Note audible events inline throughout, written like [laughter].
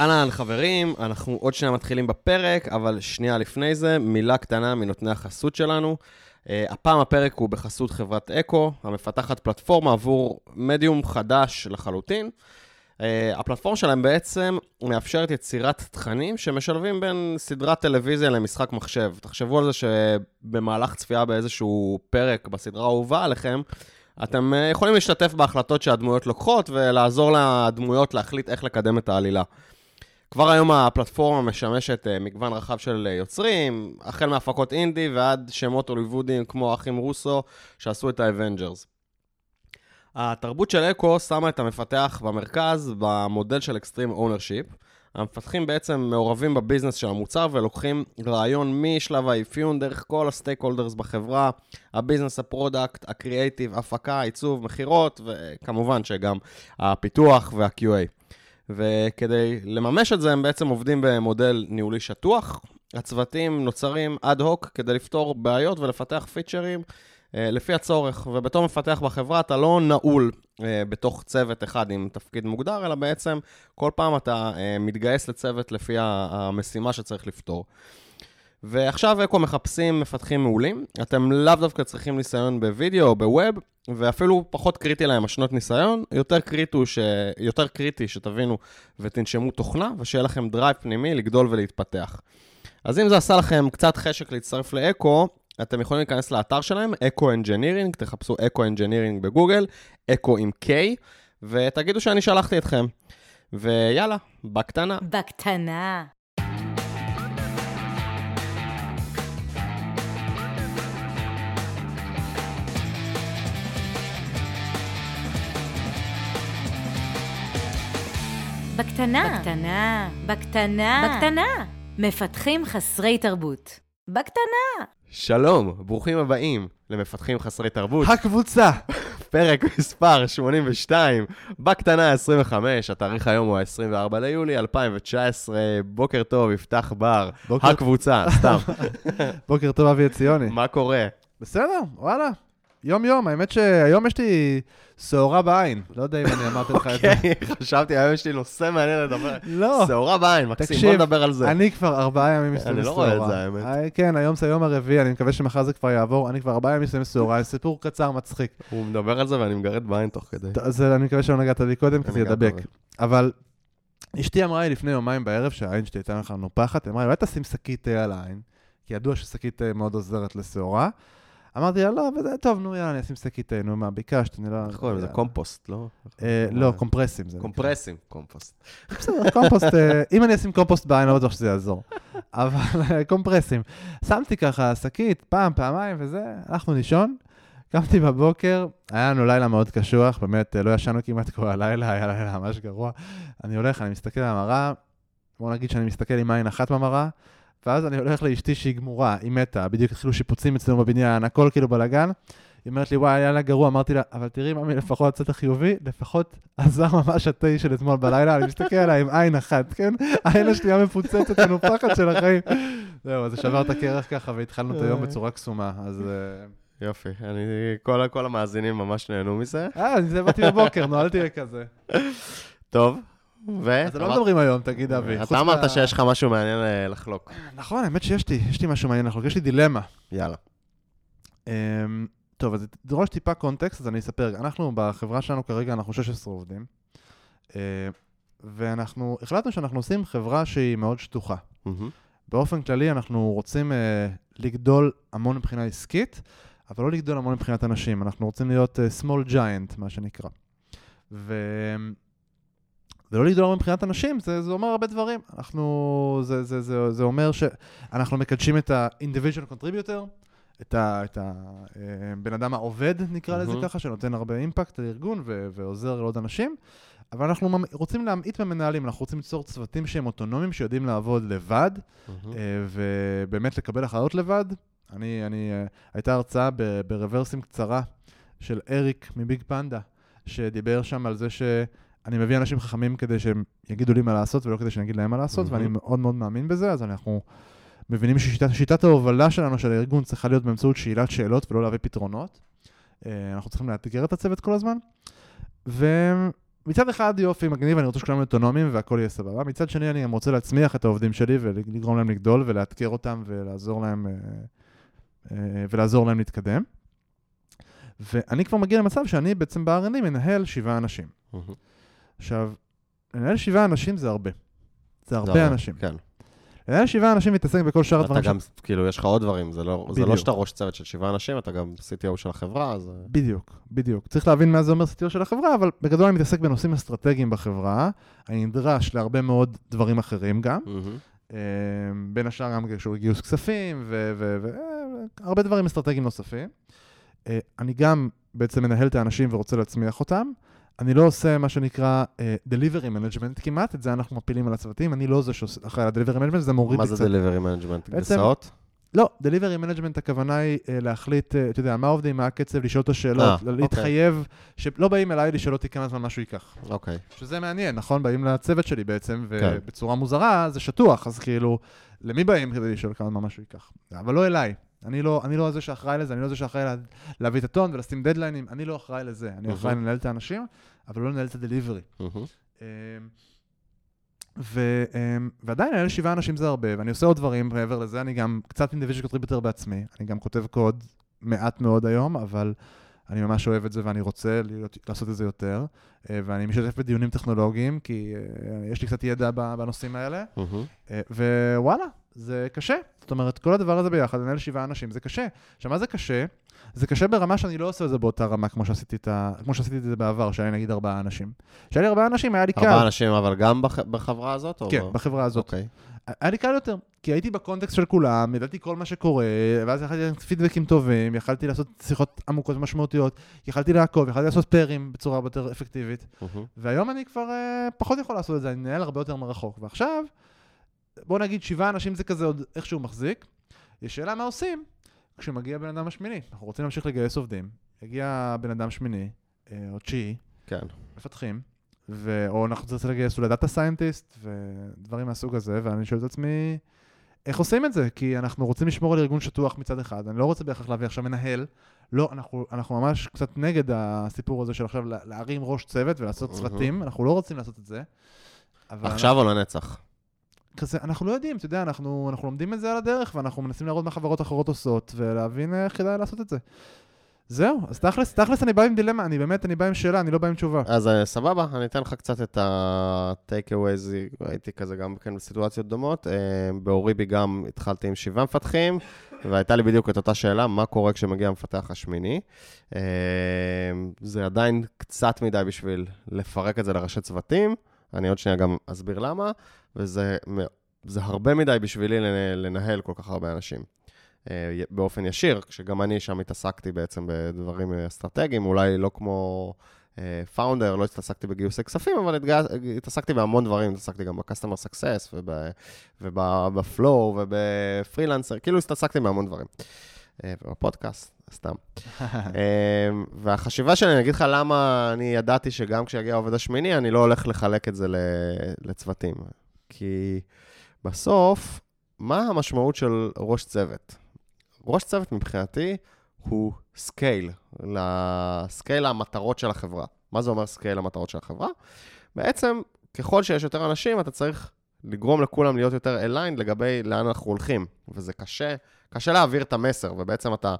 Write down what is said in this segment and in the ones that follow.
אהלן חברים, אנחנו עוד שנייה מתחילים בפרק, אבל שנייה לפני זה, מילה קטנה מנותני החסות שלנו. Uh, הפעם הפרק הוא בחסות חברת אקו, המפתחת פלטפורמה עבור מדיום חדש לחלוטין. Uh, הפלטפורמה שלהם בעצם מאפשרת יצירת תכנים שמשלבים בין סדרת טלוויזיה למשחק מחשב. תחשבו על זה שבמהלך צפייה באיזשהו פרק בסדרה האהובה עליכם, אתם uh, יכולים להשתתף בהחלטות שהדמויות לוקחות ולעזור לדמויות להחליט איך לקדם את העלילה. כבר היום הפלטפורמה משמשת uh, מגוון רחב של uh, יוצרים, החל מהפקות אינדי ועד שמות הוליוודיים כמו האחים רוסו שעשו את ה Avengers. התרבות של Eko שמה את המפתח במרכז במודל של extreme ownership. המפתחים בעצם מעורבים ב business של המוצר ולוקחים רעיון משלב האפיון דרך כל ה stakeholders בחברה, ה business, ה product, ה creative, הפקה, עיצוב, מכירות, וכמובן שגם הפיתוח וה-QA. וכדי לממש את זה, הם בעצם עובדים במודל ניהולי שטוח. הצוותים נוצרים אד הוק כדי לפתור בעיות ולפתח פיצ'רים אה, לפי הצורך. ובתור מפתח בחברה אתה לא נעול אה, בתוך צוות אחד עם תפקיד מוגדר, אלא בעצם כל פעם אתה אה, מתגייס לצוות לפי המשימה שצריך לפתור. ועכשיו אקו מחפשים מפתחים מעולים. אתם לאו דווקא צריכים ניסיון בווידאו או בווב, ואפילו פחות קריטי להם השנות ניסיון, יותר קריטי, ש... יותר קריטי שתבינו ותנשמו תוכנה, ושיהיה לכם drive פנימי לגדול ולהתפתח. אז אם זה עשה לכם קצת חשק להצטרף ל Eko, אתם יכולים להיכנס לאתר שלהם, Eko engineering, תחפשו Eko engineering בגוגל, Eko עם K, ותגידו שאני שלחתי אתכם. ויאללה, בקטנה. בקטנה. בקטנה. בקטנה. בקטנה. בקטנה. מפתחים חסרי תרבות. בקטנה. שלום, ברוכים הבאים למפתחים חסרי תרבות. הקבוצה. [laughs] פרק מספר 82, בקטנה 25, התאריך היום הוא ה-24 ליולי 2019, בוקר טוב, יפתח בר, בוקר... הקבוצה, סתם. [laughs] בוקר טוב, אבי עציוני. מה קורה? בסדר, וואלה, יום-יום, האמת שהיום יש לי שעורה בעין. לא יודע אם אני אמרתי לך את זה. אוקיי, חשבתי, היום יש לי נושא מעניין לדבר. לא. שעורה בעין, מקסים, בוא נדבר על זה. אני כבר ארבעה ימים מסתובב שעורה. אני לא רואה את זה, האמת. אה, כן, היום זה היום הרביעי, אני מקווה שמחר זה כבר יעבור. אני כבר ארבעה ימים מסתובב שעורה, סיפור קצר, מצחיק. הוא מדבר על זה ואני מגרד בעין תוך כדי. אז אני מקווה שלא נגעת בי קודם, כי זה ידבק. אבל אשתי אמרה לי לפני יומיים בערב שהעין שלי הייתה לך נופחת, אמרה לי, אולי תשים שקית על העין, כי ידוע ששקית מאוד עוזרת לשעורה. אמרתי לה, לא, וזה טוב, נו, יאללה, אני אשים שקית, נו, מה, ביקשת, אני לא... איך קוראים לזה? קומפוסט, לא? אה, לא, קומפרסים. קומפרסים, קומפוסט. בסדר, קומפוסט, אה, אם אני אשים קומפוסט בעין, לא בטוח שזה יעזור. אבל אה, קומפרסים. שמתי ככה שקית, פעם, פעמיים וזה, הלכנו לישון. קמתי בבוקר, היה לנו לילה מאוד קשוח, באמת, לא ישנו כמעט כל הלילה, היה לילה ממש גרוע. אני הולך, אני מסתכל על המראה, בוא נגיד שאני מסתכל עם עין אחת במראה, ואז אני הולך לאשתי שהיא גמורה, היא מתה, בדיוק התחילו שיפוצים אצלנו בבניין, הכל כאילו בלאגן. היא אומרת לי, וואי, היה לה גרוע, אמרתי לה, אבל תראי, ממי, לפחות הצד החיובי, לפחות עזר ממש התה של אתמול בלילה, אני מסתכל עליה עם עין אחת, כן? העין השנייה מפוצצת, מנופחת של החיים. זהו, אז זה שבר את הקרח ככה, והתחלנו את היום בצורה קסומה, אז... אה, יופי, אני, כל, כל המאזינים ממש נהנו מזה. אה, אני זה באתי בבוקר, נו, אל תהיה כזה. טוב, ו... אז לא מדברים היום, תגיד, אבי. אתה אמרת שיש לך משהו מעניין אה, לחלוק. נכון, האמת שיש לי, יש לי משהו מעניין לחלוק, יש לי דילמה. יאללה. אמ, טוב, אז דרוש טיפה קונטקסט, אז אני אספר. אנחנו, בחברה שלנו כרגע, אנחנו 16 עובדים, אה, ואנחנו החלטנו שאנחנו עושים חברה שהיא מאוד שטוחה. באופן כללי, אנחנו רוצים אה, לגדול המון מבחינה עסקית, אבל לא לגדול המון מבחינת אנשים. אנחנו רוצים להיות small giant, מה שנקרא. ו... ולא לגדול מבחינת אנשים, זה, זה אומר הרבה דברים. אנחנו, זה, זה, זה, זה אומר שאנחנו מקדשים את ה-individual contributor, את, ה, את הבן אדם העובד, נקרא mm-hmm. לזה ככה, שנותן הרבה אימפקט לארגון ו- ועוזר לעוד אנשים, אבל אנחנו רוצים להמעיט במנהלים, אנחנו רוצים ליצור צוותים שהם אוטונומיים, שיודעים לעבוד לבד, mm-hmm. ובאמת לקבל החלטות לבד. אני, אני, הייתה הרצאה ברוורסים קצרה של אריק מביג פנדה, שדיבר שם על זה ש... אני מביא אנשים חכמים כדי שהם יגידו לי מה לעשות ולא כדי שאני אגיד להם מה לעשות, mm-hmm. ואני מאוד מאוד מאמין בזה, אז אנחנו מבינים ששיטת ההובלה שלנו, של הארגון, צריכה להיות באמצעות שאלת שאלות ולא להביא פתרונות. אה, אנחנו צריכים לאתגר את הצוות כל הזמן. ו... מצד אחד יופי, מגניב, אני רוצה שכולם יהיו אוטונומיים והכל יהיה סבבה. מצד שני, אני גם רוצה להצמיח את העובדים שלי ולגרום להם לגדול ולאתגר אותם ולעזור להם, אה, אה, ולעזור להם להתקדם. ואני כבר מגיע למצב שאני בעצם ב-R&D מנהל שבעה אנשים. מהמם. עכשיו, לנהל שבעה אנשים זה הרבה. זה הרבה אנשים. כן. לנהל שבעה אנשים מתעסק בכל שאר אתה הדברים גם, כאילו, יש לך עוד דברים, זה לא זה לא. שאתה ראש צוות של שבעה אנשים, אתה גם CTO של החברה, אז... אה, בדיוק, בדיוק. צריך להבין מה זה אומר CTO של החברה, אבל בגדול אני מתעסק בנושאים אסטרטגיים בחברה. אני נדרש להרבה מאוד דברים אחרים גם. אה, בין השאר גם קשור לגיוס כספים והרבה דברים אסטרטגיים נוספים. אה, אני גם בעצם מנהל את האנשים ורוצה להצמיח אותם. אני לא עושה מה שנקרא אה, delivery management כמעט, את זה אנחנו מפילים על הצוותים, אני לא זה שאחראי על ה-delivery management, זה מוריד מה לי זה קצת. delivery management? גרסאות? לא, delivery management הכוונה היא אה, להחליט, אה, אתה יודע, מה עובדים, מה הקצב, לשאול את השאלות, אה, אוקיי. להתחייב, שלא באים אליי לשאול אותי כמה זמן משהו ייקח. אוקיי. שזה מעניין, נכון? bאים לצוות שלי בעצם, כן. ובצורה מוזרה זה שטוח, אז כאילו, למי באים כדי לשאול כמה זמן משהו ייקח? אבל לא אליי. אני לא, אני לא זה שאחראי לזה, אני לא זה שאחראי לה, להביא את הטון ולשים דדליינים, אני לא אחראי לזה. אני אחראי. לנהל את האנשים, אבל לא לנהל את ה delivery. אמ, ו, אמ, ועדיין לנהל שבעה אנשים זה הרבה, ואני עושה עוד דברים מעבר לזה, אני גם קצת individual contributor בעצמי, אני גם כותב קוד מעט מאוד היום, אבל אני ממש אוהב את זה ואני רוצה להיות, לעשות את זה יותר, אה, ואני משתתף בדיונים טכנולוגיים, כי אה, יש לי קצת ידע בנושאים האלה. אה, ווואלה, זה קשה. זאת אומרת, כל הדבר הזה ביחד, לנהל שבעה אנשים, זה קשה. עכשיו, מה זה קשה? זה קשה ברמה שאני לא עושה את זה באותה רמה כמו שעשיתי את, ה... כמו שעשיתי את זה בעבר, שהיה נגיד ארבעה אנשים. כשהיה לי ארבעה אנשים, היה לי קל. ארבעה אנשים, אבל גם בח- בחברה הזאת? או כן, ב- בחברה הזאת. אוקיי. היה לי קל יותר, כי הייתי בקונטקסט של כולם, ידעתי כל מה שקורה, ואז יכלתי לתת פידבקים טובים, יכלתי לעשות שיחות עמוקות ומשמעותיות, יכלתי לעקוב, יכלתי לעשות פיירים בצורה יותר אפקטיבית. מהמם. והיום אני כבר uh, פחות יכול לעשות את זה, אני מנהל הרבה יותר מרחוק. ועכשיו, בוא נגיד שבעה אנשים זה כזה עוד איכשהו מחזיק. יש שאלה מה עושים כשמגיע בן אדם השמיני. אנחנו רוצים להמשיך לגייס עובדים. הגיע בן אדם שמיני, אה, או תשיעי, כן. מפתחים, ו... או אנחנו צריכים לגייס אולי data scientist ודברים מהסוג הזה, ואני שואל את עצמי, איך עושים את זה? כי אנחנו רוצים לשמור על ארגון שטוח מצד אחד, אני לא רוצה בהכרח להביא עכשיו מנהל, לא, אנחנו, אנחנו ממש קצת נגד הסיפור הזה של עכשיו לה- להרים ראש צוות ולעשות. צוותים, אנחנו לא רוצים לעשות את זה. עכשיו או לנצח? כזה, אנחנו לא יודעים, אתה יודע, אנחנו, אנחנו לומדים את זה על הדרך, ואנחנו מנסים לראות מה חברות אחרות עושות, ולהבין איך כדאי לעשות את זה. זהו, אז תכלס, תכלס אני בא עם דילמה, אני באמת, אני בא עם שאלה, אני לא בא עם תשובה. אז אה, סבבה, אני אתן לך קצת את ה-take aways, הייתי כזה גם כן בסיטואציות דומות. אה, באוריבי גם התחלתי עם שבעה מפתחים, והייתה לי בדיוק את אותה שאלה, מה קורה כשמגיע המפתח השמיני. אה, זה עדיין קצת מדי בשביל לפרק את זה לראשי צוותים, אני עוד שנייה גם אסביר למה, וזה הרבה מדי בשבילי לנ- לנהל כל כך הרבה אנשים. אה, באופן ישיר, כשגם אני שם התעסקתי בעצם בדברים אה, אסטרטגיים, אולי לא כמו פאונדר, לא התעסקתי בגיוסי כספים, אבל התעסקתי בהמון דברים, התעסקתי גם ב-customer success ובפלואו ובפרילנסר, כאילו התעסקתי בהמון דברים. אה, ובפודקאסט, סתם. [laughs] אה, והחשיבה שלי, אני אגיד לך למה אני ידעתי שגם כשיגיע העובד השמיני, אני לא הולך לחלק את זה לצוותים. כי בסוף, מה המשמעות של ראש צוות? ראש צוות מבחינתי הוא scale, ל scale המטרות של החברה. מה זה אומר scale המטרות של החברה? בעצם, ככל שיש יותר אנשים, אתה צריך לגרום לכולם להיות יותר aligned לגבי לאן אנחנו הולכים. וזה קשה, קשה להעביר את המסר, ובעצם אתה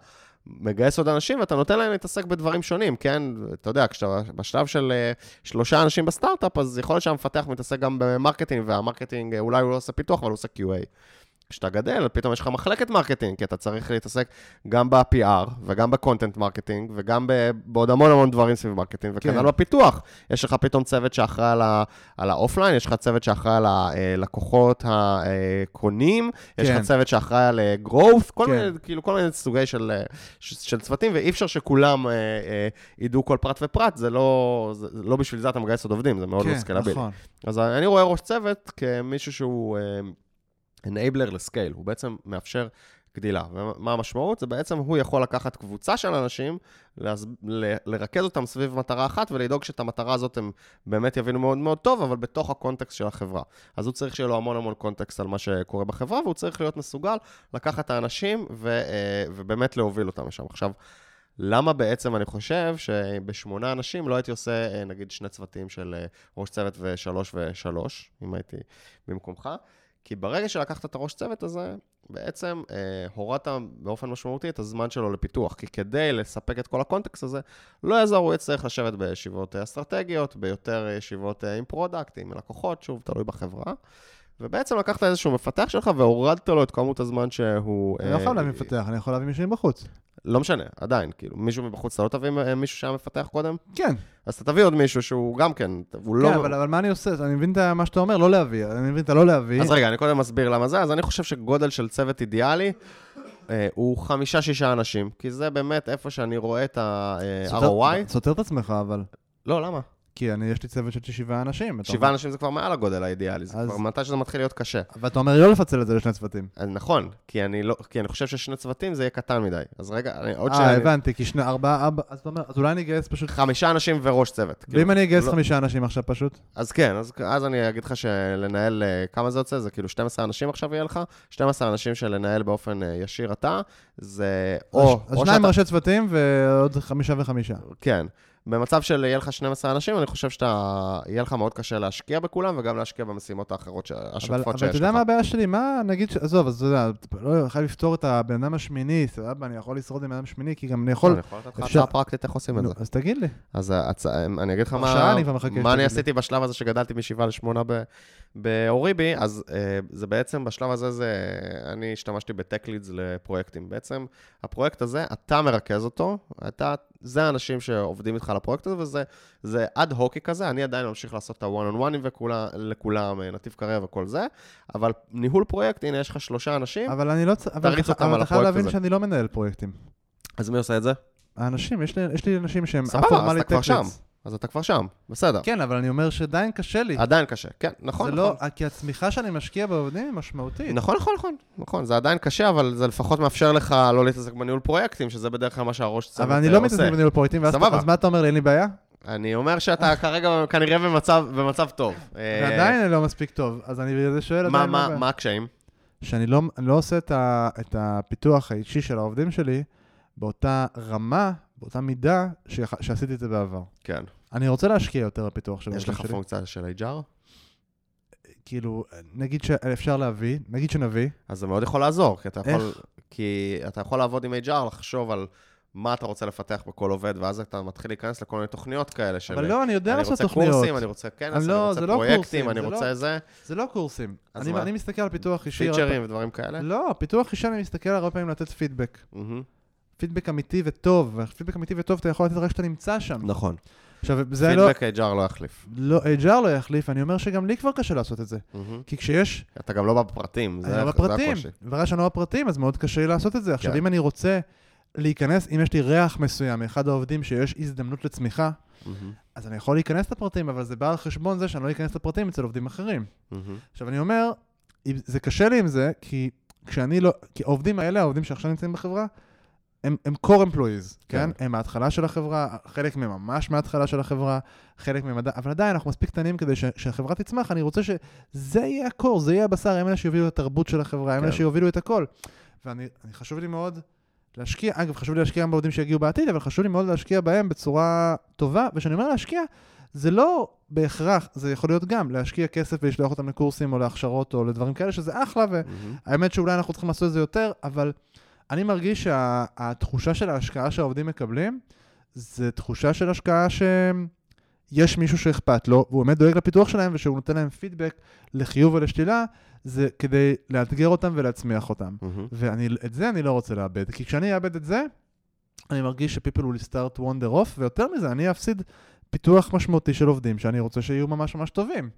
מגייס עוד אנשים ואתה נותן להם להתעסק בדברים שונים, כן? אתה יודע, כשאתה בשלב של אה, שלושה אנשים בסטארט-אפ, אז יכול להיות שהמפתח מתעסק גם ב marketing, וה marketing, אה, אולי הוא לא עושה פיתוח, אבל הוא עושה QA. כשאתה גדל, פתאום יש לך מחלקת marketing, כי אתה צריך להתעסק גם ב-PR, וגם ב content marketing, וגם ב- בעוד המון המון דברים סביב marketing, וכנ"ל כן. בפיתוח. יש לך פתאום צוות שאחראי על ה- על ה offline, יש לך צוות שאחראי על הלקוחות הקונים, יש כן. לך צוות שאחראי על אה, growth, כל כן. מיני, כאילו, כל מיני סוגי של, אה, של צוותים, ואי אפשר שכולם אה, אה, ידעו כל פרט ופרט, זה לא, זה, לא בשביל זה אתה מגייס עוד עובדים, זה מאוד לא כן, סקלבילי. נכון. אז אני רואה ראש צוות כמישהו שהוא enabler ל scale, הוא בעצם מאפשר גדילה. ומה המשמעות? זה בעצם הוא יכול לקחת קבוצה של אנשים, להס... ל- לרכז אותם סביב מטרה אחת ולדאוג שאת המטרה הזאת הם באמת יבינו מאוד מאוד טוב, אבל בתוך ה context של החברה. אז הוא צריך שיהיה לו המון המון קונטקסט על מה שקורה בחברה, והוא צריך להיות מסוגל לקחת את האנשים ו... אה, ובאמת להוביל אותם לשם. עכשיו, למה בעצם אני חושב שבשמונה אנשים לא הייתי עושה, אה, נגיד, שני צוותים של אה, ראש צוות ושלוש ושלוש, אם הייתי במקומך? כי ברגע שלקחת את הראש צוות הזה, בעצם אה, הורדת באופן משמעותי את הזמן שלו לפיתוח. כי כדי לספק את כל הקונטקסט הזה, לא יעזור, הוא יצטרך לשבת בישיבות אסטרטגיות, ביותר ישיבות עם פרודקט, עם לקוחות, שוב, תלוי בחברה. ובעצם לקחת איזשהו מפתח שלך והורדת לו את כמות הזמן שהוא... אני לא חייב להביא מפתח, אני יכול להביא מישהו מבחוץ. לא משנה, עדיין, כאילו, מישהו מבחוץ, אתה לא תביא מישהו שהיה מפתח קודם? כן. אז אתה תביא עוד מישהו שהוא גם כן, הוא לא... כן, אבל, אבל מה אני עושה? אני מבין את מה שאתה אומר, לא להביא, אני מבין את הלא להביא. אז רגע, אני קודם מסביר למה זה, אז אני חושב שגודל של צוות אידיאלי אה, הוא חמישה-שישה אנשים, כי זה באמת איפה שאני רואה את ה-ROI. סותר את עצמך, אבל. לא, למה? כי אני, יש לי צוות של שבעה אנשים. שבעה אנשים זה כבר מעל הגודל האידיאלי, זה אז- כבר מתי שזה מתחיל להיות קשה. ואתה אומר לא לפצל את זה לשני צוותים. אז נכון, כי אני, לא, כי אני חושב ששני צוותים זה יהיה קטן מדי. אז רגע, אני, עוד אה, שאני... הבנתי, כי שני, ארבעה, ארבע, אז אתה אומר, אז אולי אני אגייס פשוט... חמישה אנשים וראש צוות. כאילו. ואם אני אגייס לא- חמישה אנשים עכשיו פשוט? אז כן, אז, אז אני אגיד לך שלנהל, אה, כמה זה יוצא? זה כאילו 12 אנשים עכשיו יהיה לך? 12 אנשים שלנהל באופן אה, ישיר אתה, זה או... אז או שניים ראשי צוותים ועוד חמישה וחמישה. כן. במצב של יהיה לך 12 אנשים, אני חושב שאתה... יהיה לך מאוד קשה להשקיע בכולם, וגם להשקיע במשימות האחרות, אבל, השוטפות אבל שיש לך. אתה יודע מה הבעיה שלי? מה, נגיד. עזוב, אז אתה יודע, לא חייב לפתור את הבן אדם השמיני, סבבה, אני יכול לשרוד עם בן אדם שמיני, כי גם אני יכול... אני יכול לתת לך הצעה פרקטית איך עושים את זה. אז תגיד לי. אז. אני אגיד לך מה, אני. עשיתי בשלב הזה שגדלתי משבעה לשמונה. באוריבי, אז uh, זה בעצם, בשלב הזה זה, אני השתמשתי בטק לידס לפרויקטים. בעצם, הפרויקט הזה, אתה מרכז אותו, אתה, זה האנשים שעובדים איתך על הפרויקט הזה, וזה זה אד הוקי כזה, אני עדיין ממשיך לעשות את הוואן און וואנים לכולם, אה, נתיב קריירה וכל זה, אבל ניהול פרויקט, הנה, יש לך שלושה אנשים, אבל אני לא. אבל תריץ אותם אבל אתה חייב להבין הזה. שאני לא מנהל פרויקטים. אז מי עושה את זה? האנשים, יש לי, יש לי אנשים שהם סבבה, אז אתה כבר שם. אז אתה כבר שם, בסדר. כן, אבל אני אומר שעדיין קשה לי. עדיין קשה, כן, נכון, זה נכון. לא, כי הצמיחה שאני משקיע בעובדים היא משמעותית. נכון, נכון, נכון, נכון, זה עדיין קשה, אבל זה לפחות מאפשר לך לא להתעסק בניהול פרויקטים, שזה בדרך כלל מה שהראש צוות אבל אני אה, לא עושה. מתעסק בניהול פרויקטים. אז מה אתה אומר לי, אין לי בעיה? אני אומר שאתה כרגע כנראה במצב, במצב טוב. אה, ועדיין אני לא מספיק טוב, אז אני בגלל זה שואל מה, עדיין מה, הבעיה. מה הקשיים? שאני לא, לא עושה את, ה, את הפיתוח האישי של העובדים שלי באותה רמה, באותה מידה שיח, שעשיתי את זה בעבר. כן. אני רוצה להשקיע יותר בפיתוח של יש לך שלי. פונקציה של HR? כאילו, נגיד שאפשר להביא, נגיד שנביא, אז זה מאוד יכול לעזור, כי אתה יכול, איך? כי אתה יכול לעבוד עם HR, לחשוב על מה אתה רוצה לפתח בכל עובד, ואז אתה מתחיל להיכנס לכל מיני תוכניות כאלה של... אבל לא, אני יודע אני לעשות רוצה תוכניות. קורסים, אני רוצה כנס, אני אני לא- רוצה זה לא פרויקטים, קורסים, אני זה רוצה לא- זה, זה לא קורסים. אני? אני מסתכל על פיתוח אישי. פיצ'רים ודברים כאלה. לא, פיתוח אישי אני מסתכל הרבה פעמים לתת פידבק. מהמם. פידבק אמיתי וטוב, ופידבק אמיתי וטוב אתה יכול לתת רק כשאתה נמצא שם. נכון. עכשיו, זה לא... פידבק HR לא יחליף. לא, HR לא יחליף, אני אומר שגם לי כבר קשה לעשות את זה. מהמם. כי כשיש... אתה גם לא בפרטים, אני זה לא זה בפרטים, הקושי. וברגע שאני לא בפרטים, אז מאוד קשה לי לעשות את זה. עכשיו, כן. אם אני רוצה להיכנס, אם יש לי ריח מסוים מאחד העובדים שיש הזדמנות לצמיחה, מהמם. אז אני יכול להיכנס לפרטים, אבל זה בא על חשבון זה שאני לא אכנס לפרטים אצל עובדים אחרים. מהמם. עכשיו, אני אומר, זה קשה לי עם זה, כי כשאני לא... כי העובדים האלה, העובדים שעכשיו נמצאים בחברה, הם, הם core employees, כן? כן. הם מההתחלה של החברה, חלק מהם ממש מההתחלה של החברה, חלק מהם עדיין, אבל עדיין אנחנו מספיק קטנים כדי ש- שהחברה תצמח, אני רוצה שזה יהיה הקור, זה יהיה הבשר, הם אלה שיובילו את התרבות של החברה, הם אלה כן. שיובילו את הכל. ואני, אני- חשוב לי מאוד להשקיע, אגב, חשוב לי להשקיע גם בעובדים שיגיעו בעתיד, אבל חשוב לי מאוד להשקיע בהם בצורה טובה, וכשאני אומר להשקיע, זה לא בהכרח, זה יכול להיות גם להשקיע כסף ולשלוח אותם לקורסים או להכשרות או לדברים כאלה, שזה אחלה, ו... מהמם. האמת שאולי אנחנו צריכים לעשות את זה יותר, אבל אני מרגיש שהתחושה של ההשקעה שהעובדים מקבלים, זה תחושה של השקעה שיש מישהו שאכפת לו, והוא באמת דואג לפיתוח שלהם, ושהוא נותן להם פידבק לחיוב ולשלילה, זה כדי לאתגר אותם ולהצמיח אותם. מהמם. ואת זה אני לא רוצה לאבד, כי כשאני אאבד את זה, אני מרגיש ש-people will start wander off, ויותר מזה, אני אפסיד פיתוח משמעותי של עובדים שאני רוצה שיהיו ממש ממש טובים.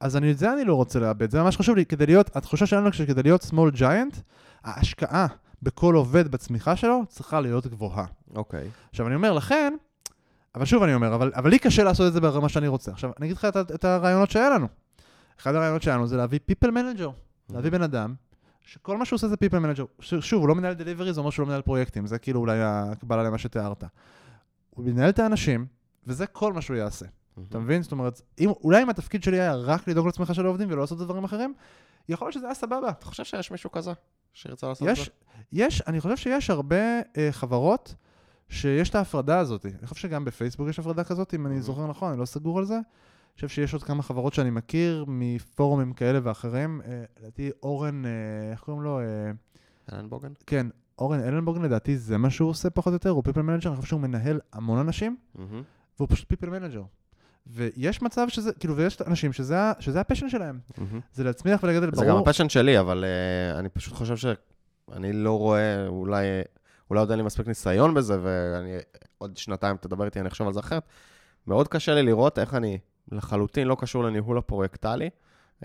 אז אני, את זה אני לא רוצה לאבד, זה ממש חשוב לי, כדי להיות, התחושה שלנו שכדי להיות small giant, ההשקעה בכל עובד בצמיחה שלו צריכה להיות גבוהה. אוקיי. עכשיו אני אומר, לכן, אבל שוב אני אומר, אבל, אבל לי קשה לעשות את זה ברמה שאני רוצה. עכשיו, אני אגיד לך את, את הרעיונות שהיה לנו. אחד הרעיונות שלנו זה להביא people manager, להביא בן אדם, שכל מה שהוא עושה זה people manager. ש- שוב, הוא לא מנהל delivery, זה אומר שהוא לא מנהל פרויקטים, זה כאילו אולי הקבלה למה שתיארת. הוא מנהל את האנשים, וזה כל מה שהוא יעשה. אתה מבין? זאת אומרת, אם, אולי אם התפקיד שלי היה רק לדאוג לצמיחה של העובדים ולא לעשות דברים אחרים, יכול להיות שזה היה סבבה. אתה חושב שיש מישהו כזה שירצה לעשות את זה? יש, יש, אני חושב שיש הרבה אה, חברות שיש את ההפרדה הזאת. אני חושב שגם בפייסבוק יש הפרדה כזאת, אם אני Mhm. זוכר נכון, אני לא סגור על זה. אני חושב שיש עוד כמה חברות שאני מכיר מפורומים כאלה ואחרים. אה, לדעתי אורן, אה, איך קוראים לו? אה, אלן בוגן? כן, אורן אלנבורגן לדעתי זה מה שהוא עושה פחות או יותר, הוא people manager, אני חושב שהוא מנהל המון אנשים, מהמם. והוא פשוט people manager. ויש מצב שזה, כאילו, ויש אנשים שזה, שזה ה passion שלהם, מהמם. זה להצמיח ולגדל, זה גם ברור. הפשן שלי, אבל uh, אני פשוט חושב שאני לא רואה, אולי, אולי עוד אין לי מספיק ניסיון בזה, ואני עוד שנתיים תדבר איתי, אני אחשוב על זה אחרת. מאוד קשה לי לראות איך אני לחלוטין לא קשור לניהול הפרויקטלי, uh,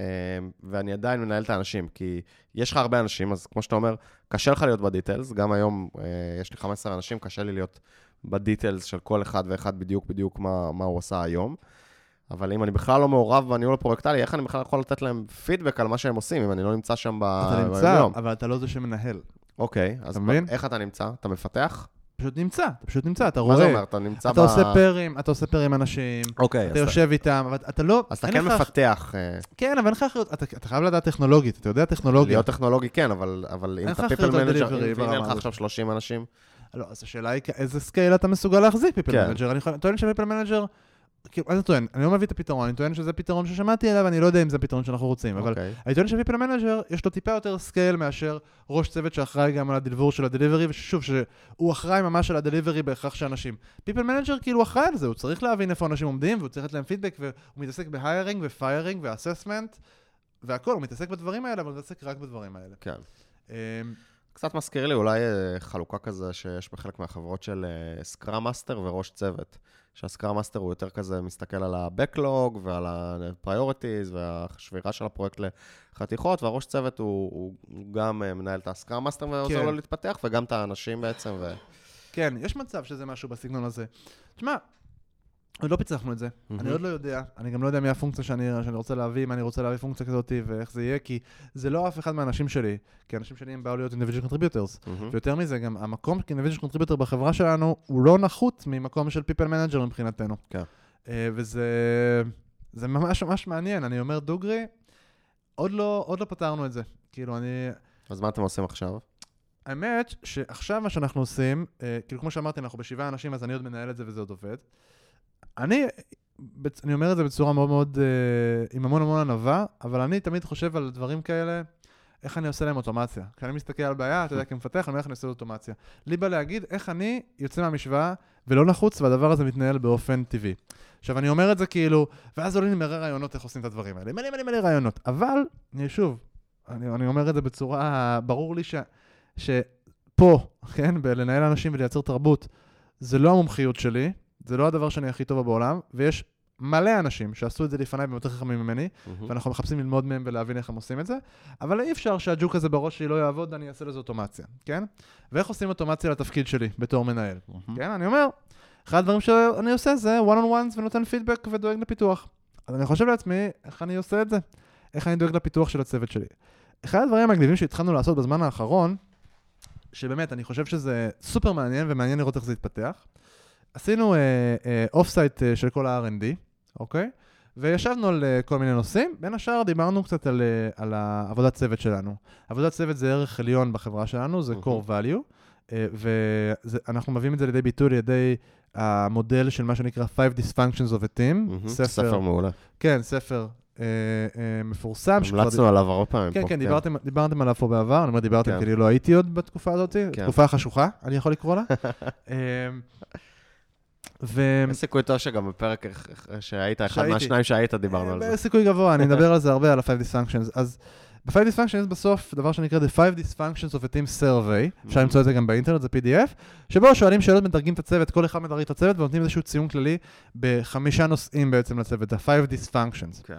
ואני עדיין מנהל את האנשים, כי יש לך הרבה אנשים, אז כמו שאתה אומר, קשה לך להיות ב details, גם היום uh, יש לי 15 אנשים, קשה לי להיות ב details של כל אחד ואחד בדיוק בדיוק מה, מה הוא עשה היום. אבל אם אני בכלל לא מעורב בניהול הפרויקטלי, איך אני בכלל יכול לתת להם פידבק על מה שהם עושים, אם אני לא נמצא שם ב... אתה נמצא, ביום-יום? אבל אתה לא זה שמנהל. אוקיי, אז אתה ב-? איך אתה נמצא? אתה מפתח? פשוט נמצא, אתה פשוט נמצא, אתה מה רואה. זה אומר? אתה נמצא אתה עושה pair-ים, אתה עושה pair-ים עם אנשים, אוקיי, אתה יושב איתם, אבל אתה לא... אז אתה כן לך- מפתח. אה, כן, אבל אין לך אחריות, אתה אתה חייב לדעת טכנולוגית, אתה יודע טכנולוגיה. להיות טכנולוגי כן, אבל אבל אם אתה people manager, אם אין לך. עכשיו 30 אנשים, לא, אז השאלה היא איזה scale אתה מסוגל להחזיק people כן. manager. אני טוען ש people manager, כאילו, זה טוען? אני לא מביא את הפתרון, אני טוען שזה פתרון ששמעתי עליו, אני לא יודע אם זה הפתרון שאנחנו רוצים, אבל אוקיי. אני טוען ש people manager, יש לו טיפה יותר scale מאשר ראש צוות שאחראי גם על ה deliver של ה delivery, וששוב, שהוא אחראי ממש על ה delivery בהכרח שאנשים. people manager כאילו אחראי על זה, הוא צריך להבין איפה אנשים עומדים, והוא צריך לתת להם פידבק, והוא מתעסק ב hiring ו firing ו assessment, והכל, הוא מתעסק בדברים האלה, אבל הוא מתעסק רק בדברים האלה. כן. אמ, קצת מזכיר לי אולי אה, חלוקה כזה שיש בחלק מהחברות של scrum master וראש צוות. שה scrum master הוא יותר כזה מסתכל על ה-Backlog ועל ה-Priorities והשבירה של הפרויקט לחתיכות, והראש צוות הוא, הוא, הוא גם אה, מנהל את ה scrum master ועוזר כן. לו להתפתח, וגם את האנשים בעצם. ו... כן, יש מצב שזה משהו בסגנון הזה. תשמע, עוד לא פיצחנו את זה. אני עוד לא יודע, אני גם לא יודע מי הפונקציה שאני, שאני רוצה להביא, אם אני רוצה להביא פונקציה כזאת ואיך זה יהיה, כי זה לא אף אחד מהאנשים שלי, כי האנשים שלי הם באו להיות individual contributors. מהמם. ויותר מזה, גם המקום כ-individual contributor בחברה שלנו הוא לא נחות ממקום של people manager מבחינתנו. כן. אה, וזה זה ממש ממש מעניין, אני אומר דוגרי, עוד לא, עוד לא פתרנו את זה. כאילו, אני... אז מה אתם עושים עכשיו? האמת שעכשיו מה שאנחנו עושים, אה, כאילו כמו שאמרתי, אנחנו בשבעה אנשים, אז אני עוד מנהל את זה וזה עוד עובד. אני, אני אומר את זה בצורה מאוד מאוד, אה, עם המון המון ענווה, אבל אני תמיד חושב על דברים כאלה, איך אני עושה להם אוטומציה. כשאני מסתכל על בעיה, אתה יודע, כמפתח, אני אומר איך אני עושה אוטומציה. לי בא להגיד איך אני יוצא מהמשוואה ולא נחוץ, והדבר הזה מתנהל באופן טבעי. עכשיו, אני אומר את זה כאילו, ואז עולים לי מלא רעיונות איך עושים את הדברים האלה. מלא מלא מלא רעיונות. אבל, שוב, אני, אני אומר את זה בצורה, ברור לי ש, שפה, כן, בלנהל אנשים ולייצר תרבות, זה לא המומחיות שלי, זה לא הדבר שאני הכי טוב בו בעולם, ויש מלא אנשים שעשו את זה לפניי והם יותר חכמים ממני, מהמם. ואנחנו מחפשים ללמוד מהם ולהבין איך הם עושים את זה, אבל אי אפשר שהג'וק הזה בראש שלי לא יעבוד, אני אעשה לזה אוטומציה, כן? ואיך עושים אוטומציה לתפקיד שלי בתור מנהל? כן, אני אומר, אחד הדברים שאני עושה זה one on ones ונותן פידבק ודואג לפיתוח. אז אני חושב לעצמי, איך אני עושה את זה? איך אני דואג לפיתוח של הצוות שלי? אחד הדברים המגניבים שהתחלנו לעשות בזמן האחרון, שבאמת, אני חושב שזה סופר מעניין ומעניין לראות איך זה יתפתח. עשינו offsite של כל ה-R&D, אוקיי? וישבנו על uh, כל מיני נושאים, בין השאר דיברנו קצת על, uh, על העבודת צוות שלנו. עבודת צוות זה ערך עליון בחברה שלנו, זה מהמם. core value, uh, ואנחנו מביאים את זה לידי ביטוי על ידי המודל של מה שנקרא Five Dysfunctions of a Team, מהמם. ספר מעולה. כן, ספר uh, uh, מפורסם. המלצנו עליו הרבה פעמים כן, פה. כן, דיברתם, דיברתם עליו פה בעבר, אני אומר דיברתם כן. אני לא הייתי עוד בתקופה הזאת, כן. תקופה חשוכה, אני יכול לקרוא לה. [laughs] ו... יש סיכוי טוב שגם בפרק שהיית, אחד שהייתי. מהשניים שהיית, דיברנו על זה. אה, סיכוי גבוה, אני מדבר על זה הרבה, על ה-Five Dysfunctions. אז ב-Five Dysfunctions בסוף דבר שנקרא The Five Dysfunctions of a Team Survey, אפשר Mhm. למצוא את זה גם באינטרנט, זה PDF, שבו שואלים שאלות, מדרגים את הצוות, כל אחד מדרג את הצוות ונותנים איזשהו ציון כללי בחמישה נושאים בעצם לצוות, ה-Five Dysfunctions. כן.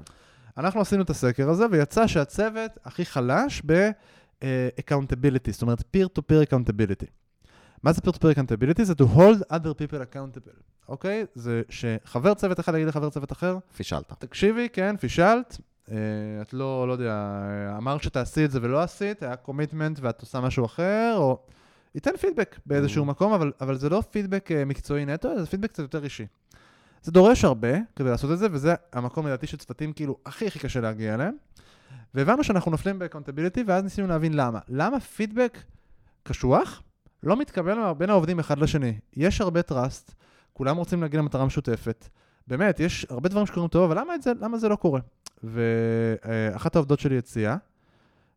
אנחנו עשינו את הסקר הזה, ויצא שהצוות הכי חלש ב-accountability, זאת אומרת peer-to-peer accountability. מה זה peer-to-peer accountability? זה to hold other people accountable, אוקיי? זה שחבר צוות אחד יגיד לחבר צוות אחר, פישלת. תקשיבי, כן, פישלת, אה, את לא, לא יודע, אמרת שתעשי את זה ולא עשית, היה commitment ואת עושה משהו אחר, או... ייתן פידבק באיזשהו Mhm. מקום, אבל, אבל זה לא פידבק אה, מקצועי נטו, זה פידבק קצת יותר אישי. זה דורש הרבה כדי לעשות את זה, וזה המקום לדעתי שצוותים כאילו הכי הכי קשה להגיע אליהם. והבנו שאנחנו נופלים ב accountability, ואז ניסינו להבין למה. למה פידבק קשוח לא מתקבל בין העובדים אחד לשני. יש הרבה trust, כולם רוצים להגיע למטרה משותפת. באמת, יש הרבה דברים שקורים טוב, אבל למה, זה, למה זה לא קורה? ואחת העובדות שלי הציעה,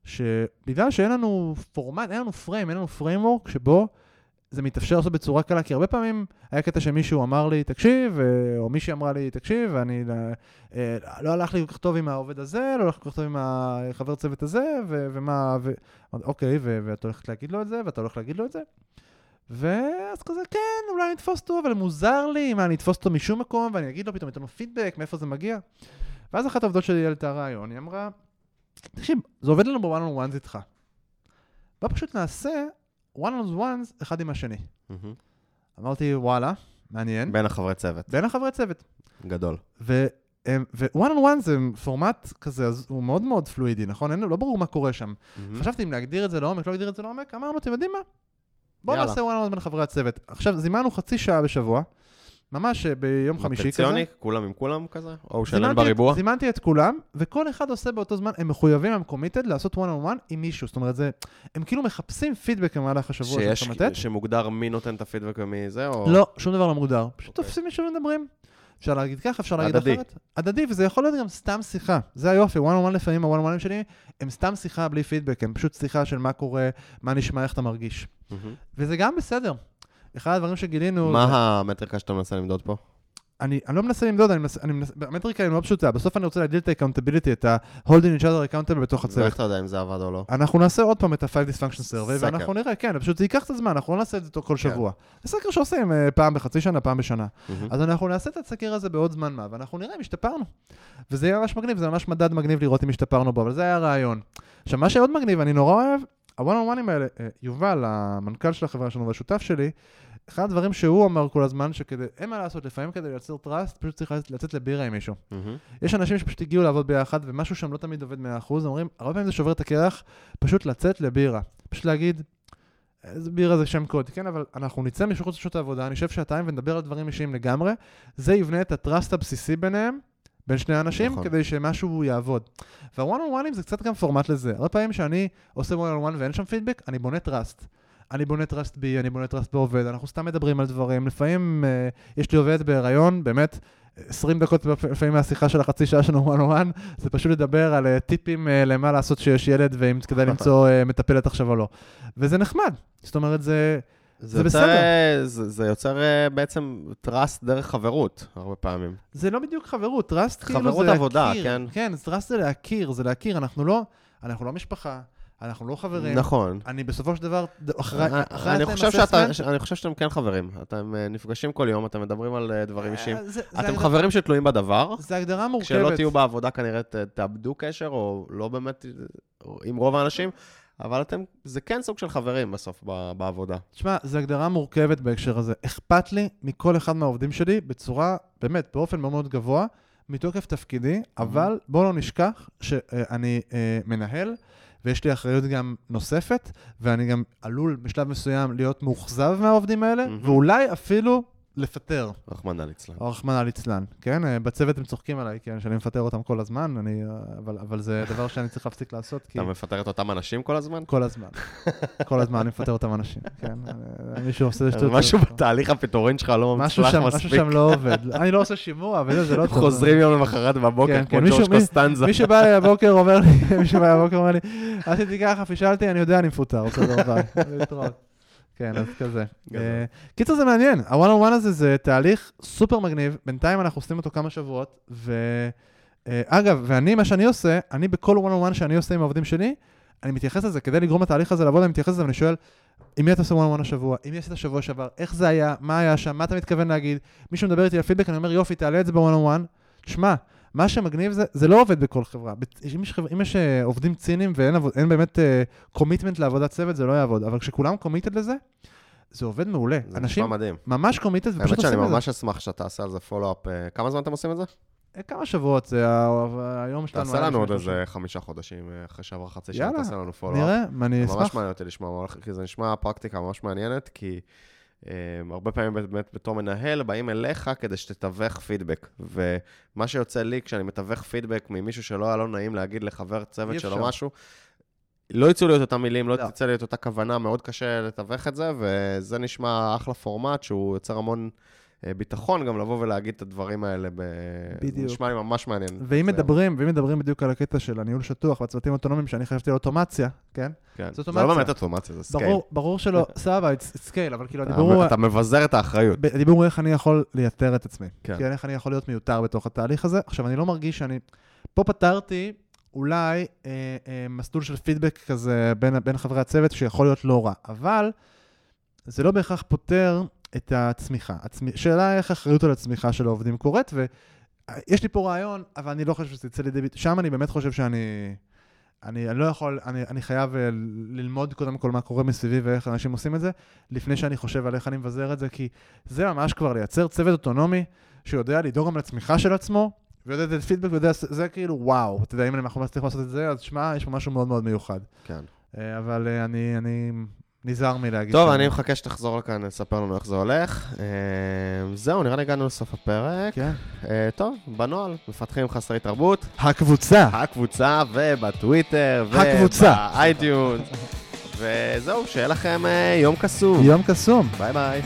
שבגלל שאין לנו פורמט, אין לנו frame, אין לנו framework שבו זה מתאפשר לעשות בצורה קלה, כי הרבה פעמים היה קטע שמישהו אמר לי, תקשיב, אה, או מישהי אמרה לי, תקשיב, ואני, אה, לא הלך לי כל כך טוב עם העובד הזה, לא הלך לי כל כך טוב עם החבר צוות הזה, ו- ומה, ו- אוקיי, ו- ואת הולכת להגיד לו את זה, ואתה הולך להגיד לו את זה. ואז כזה, כן, אולי אני אתפוס אותו, אבל מוזר לי, מה, אני אתפוס אותו משום מקום, ואני אגיד לו פתאום, אתן לו פידבק, מאיפה זה מגיע. ואז אחת העובדות שלי העלתה רעיון, היא אמרה, תקשיב, זה עובד לנו בוואן און וואנס איתך. בוא פשוט נעשה one on ones אחד עם השני. אמרתי, וואלה, מעניין. בין החברי צוות. בין החברי צוות. גדול. ו-one on one זה פורמט כזה, אז הוא מאוד מאוד פלואידי, נכון? אין, לא ברור מה קורה שם. חשבתי אם להגדיר את זה לעומק, לא להגדיר את זה לעומק, אמרנו, אתם יודעים מה? בואו נעשה one on one בין חברי הצוות. עכשיו, זימנו חצי שעה בשבוע. ממש אה, ביום חמישי כזה. רוטציוני? כולם עם כולם כזה? או שלם בריבוע? זימנתי את כולם, וכל אחד עושה באותו זמן, הם מחויבים, הם קומיטד לעשות one on one עם מישהו. זאת אומרת, זה, הם כאילו מחפשים פידבק במהלך השבוע שיש, שמוגדר מי נותן את הפידבק ומי זה, או... לא, שום דבר לא מוגדר. פשוט okay. אוקיי. תופסים מישהו ומדברים. אפשר להגיד ככה, אפשר להגיד הדדי. אחרת. הדדי, וזה יכול להיות גם סתם שיחה. זה היופי, one on one לפעמים, ה-one on one שלי, הם סתם שיחה בלי פידבק, הם פשוט שיחה של מה קורה, מה נשמע, איך אתה מרגיש. Mm-hmm. וזה גם בסדר. אחד הדברים שגילינו... מה זה... המטריקה שאתה מנסה למדוד פה? אני, אני לא מנסה למדוד, אני מנסה, אני מנסה, המטריקה היא מאוד פשוטה, בסוף אני רוצה להגדיל את ה-accountability, את ה-holding each other accountable בתוך הצוות. ואיך אתה יודע אם זה עבד או לא? אנחנו נעשה עוד פעם את ה-five dysfunction survey, ואנחנו נראה, כן, פשוט זה ייקח את הזמן, אנחנו לא נעשה את זה כל כן. שבוע. זה סקר שעושים אה, פעם בחצי שנה, פעם בשנה. אז אנחנו נעשה את הסקר הזה בעוד זמן מה, ואנחנו נראה אם השתפרנו. וזה יהיה ממש מגניב, זה ממש מדד מגניב לראות אם השתפרנו בו, אבל זה היה הרעיון. עכשיו, מה שעוד מגניב, אני נורא אוהב, ה-one on one האלה, אה, יובל, המנכ"ל של החברה שלנו והשותף שלי, אחד הדברים שהוא אמר כל הזמן, שכדי, אין מה לעשות, לפעמים כדי לייצר טראסט, פשוט צריך לצאת לבירה עם מישהו. Mm-hmm. יש אנשים שפשוט הגיעו לעבוד ביחד, ומשהו שם לא תמיד עובד 100%, אומרים, הרבה פעמים זה שובר את הקרח, פשוט לצאת לבירה. פשוט להגיד, איזה בירה זה שם קוד, כן, אבל אנחנו נצא מחוץ לשעות העבודה, נשב שעתיים ונדבר על דברים אישיים לגמרי, זה יבנה את ה trust הבסיסי ביניהם, בין שני אנשים, נכון. כדי שמשהו יעבוד. והוואן און וואנים זה קצת גם פורמט לזה. הרבה פעמים שאני עושה וואן און וואן ואין שם פידבק, אני בונה trust. אני בונה trust בי, אני בונה trust בעובד, אנחנו סתם מדברים על דברים. לפעמים uh, יש לי עובד בהיריון, באמת, 20 דקות לפעמים מהשיחה של החצי שעה שלנו one on one, זה פשוט לדבר על uh, טיפים uh, למה לעשות כשיש ילד, ואם כדאי [laughs] למצוא uh, מטפלת עכשיו או לא. וזה נחמד. זאת אומרת, זה... זה, זה בסדר. זה, זה יוצר בעצם trust דרך חברות, הרבה פעמים. זה לא בדיוק חברות, trust כאילו זה להכיר. חברות עבודה, כן. כן, trust זה להכיר, זה להכיר. אנחנו לא, אנחנו לא משפחה. אנחנו לא חברים. נכון. אני בסופו של דבר, אחרי אני חושב שאתה, אני חושב שאתם כן חברים. אתם אה, נפגשים כל יום, אתם מדברים על אה, דברים אישיים. אה, אתם חברים שתלויים בדבר. זה הגדרה מורכבת. כשלא תהיו בעבודה כנראה תאבדו קשר, או לא באמת, עם רוב האנשים. אבל אתם, זה כן סוג של חברים בסוף בעבודה. תשמע, זו הגדרה מורכבת בהקשר הזה. אכפת לי מכל אחד מהעובדים שלי בצורה, באמת, באופן מאוד מאוד גבוה, מתוקף תפקידי, אבל בואו לא נשכח שאני מנהל. ויש לי אחריות גם נוספת, ואני גם עלול בשלב מסוים להיות מאוכזב מהעובדים האלה, mm-hmm. ואולי אפילו לפטר. רחמנא ליצלן. רחמנא ליצלן, כן? אה, בצוות הם צוחקים עליי, כן? שאני מפטר אותם כל הזמן, אני, אה, אבל, אבל זה דבר שאני צריך להפסיק לעשות, כי... אתה מפטר את אותם אנשים כל הזמן? כל הזמן. כל הזמן אני מפטר אותם אנשים, כן? אה, מישהו עושה זה משהו בתהליך הפיטורין שלך לא מצליח מספיק. משהו שם לא עובד. אני לא עושה שימוע, וזה לא טוב. חוזרים יום למחרת בבוקר, כן, כמו כן, ג'ורג' קוסטנזה. מי שבא לי הבוקר אומר לי, מי שבא לי הבוקר אומר לי, עשיתי ככה, פישלתי, אני יודע, אני מפוטר, בסדר, ביי. להתראות. כן, אז כזה. אה, קיצור זה מעניין, ה-one on one הזה זה תהליך סופר מגניב, בינתיים אנחנו עושים אותו כמה שבועות, ואגב, אה, ואני, מה שאני עושה, אני בכל one on one שאני עושה עם העובדים שלי, אני מתייחס לזה, כדי לגרום לתהליך הזה לעבוד, אני מתייחס לזה ואני שואל, עם מי אתה עושה on one השבוע? עם מי עשית שבוע שעבר? איך זה היה? מה היה שם? מה אתה מתכוון להגיד? מישהו מדבר איתי על פידבק, אני אומר, יופי, תעלה את זה on one. תשמע, מה שמגניב זה, זה לא עובד בכל חברה. אם יש, אם יש uh, עובדים ציניים ואין עבוד, באמת commitment uh, לעבודת צוות, זה לא יעבוד. אבל כשכולם committed לזה, זה עובד מעולה. זה נשמע מדהים. ממש committed ופשוט עושים את זה. האמת שאני ממש אשמח שאתה עושה על זה follow-up. Uh, כמה זמן אתם עושים את זה? כמה שבועות, זה היום שלנו. תעשה לנו עוד איזה חמישה חודשים אחרי שעבר חצי שנה, תעשה לנו פולו-אפ. נראה, אני אשמח. ממש מעניין אותי לשמוע, כי זה נשמע פרקטיקה ממש מעניינת, כי... Um, הרבה פעמים באמת בתור מנהל, באים אליך כדי שתתווך פידבק. ומה שיוצא לי כשאני מתווך פידבק ממישהו שלא היה לו נעים להגיד לחבר צוות שלו משהו, לא יצאו לי את אותם מילים, לא לא. תצא לי את אותה כוונה, מאוד קשה לתווך את זה, וזה נשמע אחלה פורמט שהוא יוצר המון ביטחון גם לבוא ולהגיד את הדברים האלה. ב... בדיוק. זה נשמע לי ממש מעניין. ואם זה- מדברים, ואם מדברים בדיוק על הקטע של הניהול שטוח והצוותים האוטונומיים, שאני חשבתי על אוטומציה, כן? כן. זאת זה לא אוטומציה. באמת אוטומציה, זה scale. ברור, ברור שלא, [laughs] סבבה, it's scale, אבל כאילו הדיבור הוא... אתה מבזר את האחריות. הדיבור הוא איך אני יכול לייתר את עצמי. כן. כן. איך אני יכול להיות מיותר בתוך התהליך הזה. עכשיו, אני לא מרגיש שאני... פה פתרתי אולי אה, אה, מסלול של פידבק כזה בין, בין חברי הצוות, שיכול להיות לא רע, אבל זה לא בהכרח פותר את הצמיחה. הצמ... שאלה איך האחריות על הצמיחה של העובדים קורית, ויש לי פה רעיון, אבל אני לא חושב שזה יצא לידי ביטוי. שם אני באמת חושב שאני... אני, אני לא יכול, אני, אני חייב אה, ללמוד קודם כל מה קורה מסביבי ואיך אנשים עושים את זה, לפני שאני חושב על איך אני מבזר את זה, כי זה ממש כבר לייצר צוות אוטונומי שיודע לדאוג גם לצמיחה של עצמו, ויודע לתת פידבק, ויודע, זה כאילו וואו, אתה יודע, אם אנחנו מצליחים לעשות את זה, אז שמע, יש פה משהו מאוד מאוד מיוחד. כן. אה, אבל אה, אני, אני נזהר מלהגיד... טוב, אני מחכה שתחזור לכאן, לספר לנו איך זה הולך. אה, זהו, נראה לי הגענו לסוף הפרק. כן. אה, טוב, בנוהל, מפתחים חסרי תרבות, הקבוצה. הקבוצה ובטוויטר. ובאייטיונס. וזהו, שיהיה לכם אה, יום קסום. יום קסום. ביי ביי.